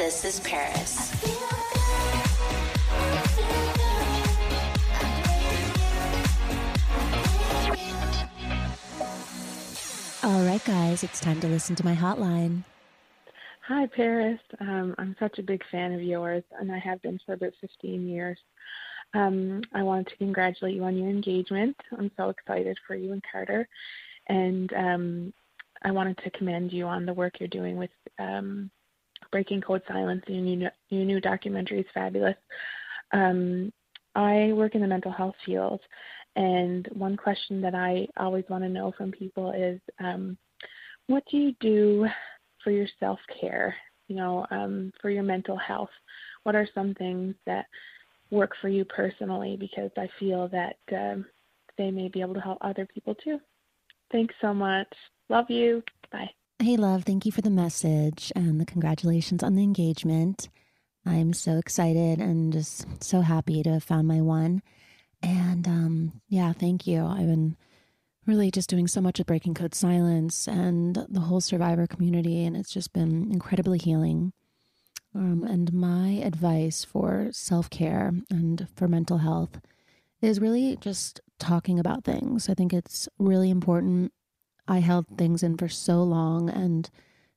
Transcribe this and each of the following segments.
This is Paris. All right, guys, it's time to listen to my hotline. Hi, Paris. Um, I'm such a big fan of yours, and I have been for about 15 years. Um, I wanted to congratulate you on your engagement. I'm so excited for you and Carter. And um, I wanted to commend you on the work you're doing with um, Breaking Code Silence. Your new, your new documentary is fabulous. Um, I work in the mental health field, and one question that I always want to know from people is um, what do you do for your self care, you know, um, for your mental health? What are some things that work for you personally? Because I feel that um, they may be able to help other people too. Thanks so much. Love you. Bye. Hey, love, thank you for the message and the congratulations on the engagement. I'm so excited and just so happy to have found my one. And um, yeah, thank you. I've been really just doing so much with Breaking Code Silence and the whole survivor community, and it's just been incredibly healing. Um, and my advice for self care and for mental health is really just talking about things. I think it's really important. I held things in for so long and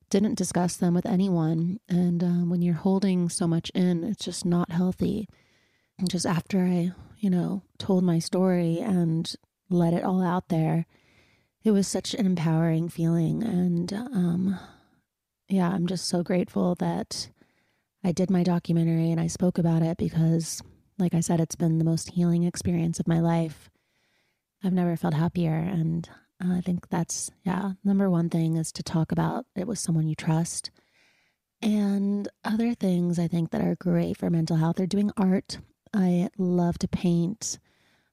didn't discuss them with anyone. And um, when you're holding so much in, it's just not healthy. And just after I, you know, told my story and let it all out there, it was such an empowering feeling. And um, yeah, I'm just so grateful that I did my documentary and I spoke about it because, like I said, it's been the most healing experience of my life. I've never felt happier. And Uh, I think that's, yeah, number one thing is to talk about it with someone you trust. And other things I think that are great for mental health are doing art. I love to paint.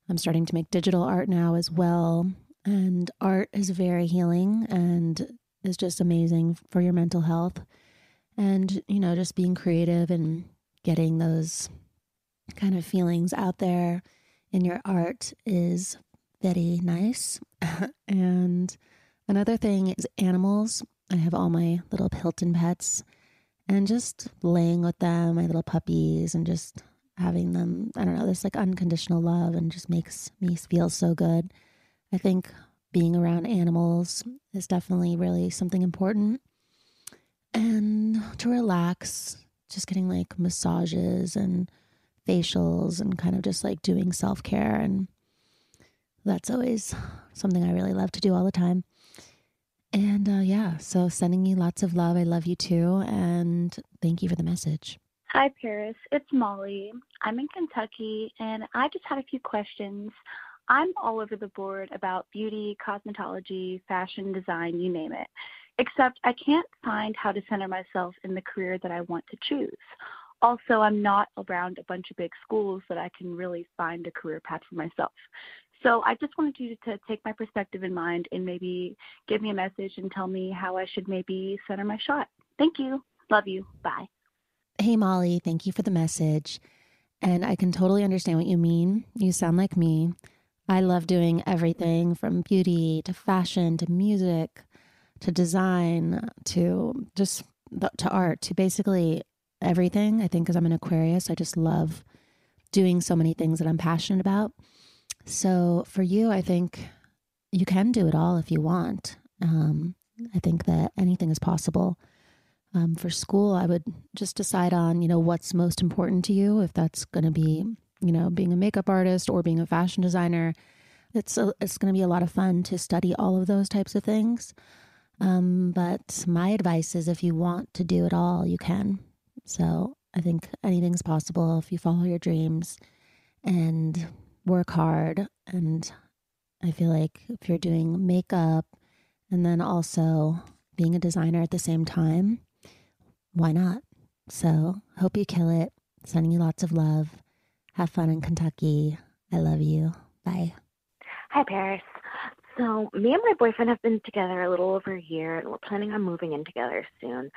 I'm starting to make digital art now as well. And art is very healing and is just amazing for your mental health. And, you know, just being creative and getting those kind of feelings out there in your art is very nice. and another thing is animals. I have all my little Hilton pets and just laying with them, my little puppies, and just having them, I don't know, this like unconditional love and just makes me feel so good. I think being around animals is definitely really something important. And to relax, just getting like massages and facials and kind of just like doing self care. And that's always something I really love to do all the time. And uh, yeah, so sending you lots of love. I love you too. And thank you for the message. Hi, Paris. It's Molly. I'm in Kentucky and I just had a few questions. I'm all over the board about beauty, cosmetology, fashion design, you name it. Except I can't find how to center myself in the career that I want to choose. Also, I'm not around a bunch of big schools that I can really find a career path for myself. So I just wanted you to take my perspective in mind and maybe give me a message and tell me how I should maybe center my shot. Thank you. Love you. Bye. Hey, Molly. Thank you for the message. And I can totally understand what you mean. You sound like me. I love doing everything from beauty to fashion to music to design to just to art to basically everything. I think because I'm an Aquarius, I just love doing so many things that I'm passionate about. So for you, I think you can do it all if you want. Um, I think that anything is possible. Um, for school, I would just decide on, you know, what's most important to you. If that's going to be, you know, being a makeup artist or being a fashion designer, it's a, it's going to be a lot of fun to study all of those types of things. Um, but my advice is, if you want to do it all, you can. So I think anything's possible if you follow your dreams and work hard. And I feel like if you're doing makeup and then also being a designer at the same time, why not? So, hope you kill it. Sending you lots of love. Have fun in Kentucky. I love you. Bye. Hi, Paris. So, me and my boyfriend have been together a little over a year, and we're planning on moving in together soon.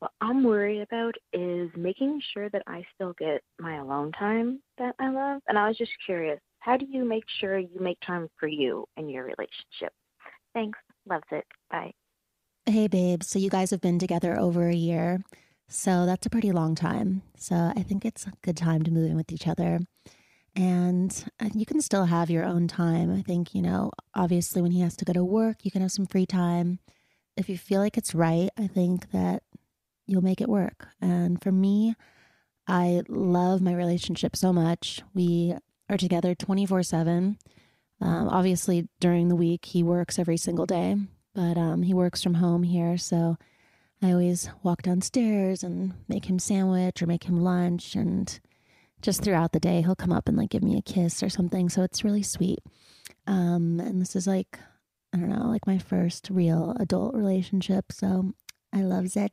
What I'm worried about is making sure that I still get my alone time that I love. And I was just curious, how do you make sure you make time for you and your relationship? Thanks. Loves it. Bye. Hey, babe. So you guys have been together over a year. So that's a pretty long time. So I think it's a good time to move in with each other. And you can still have your own time. I think, you know, obviously when he has to go to work, you can have some free time. If you feel like it's right, I think that you'll make it work. And for me, I love my relationship so much. We are together 24 um, 7. Obviously, during the week, he works every single day, but um, he works from home here. So I always walk downstairs and make him sandwich or make him lunch. And just throughout the day, he'll come up and like give me a kiss or something. So it's really sweet. Um, and this is like, I don't know, like my first real adult relationship. So I loves it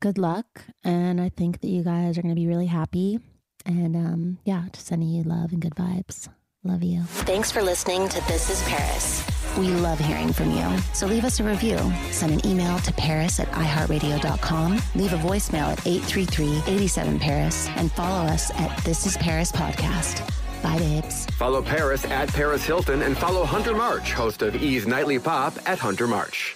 good luck. And I think that you guys are going to be really happy. And um, yeah, just sending you love and good vibes. Love you. Thanks for listening to This is Paris. We love hearing from you. So leave us a review. Send an email to paris at iheartradio.com. Leave a voicemail at 833-87-PARIS. And follow us at This is Paris Podcast. Bye, babes. Follow Paris at Paris Hilton and follow Hunter March, host of E's Nightly Pop at Hunter March.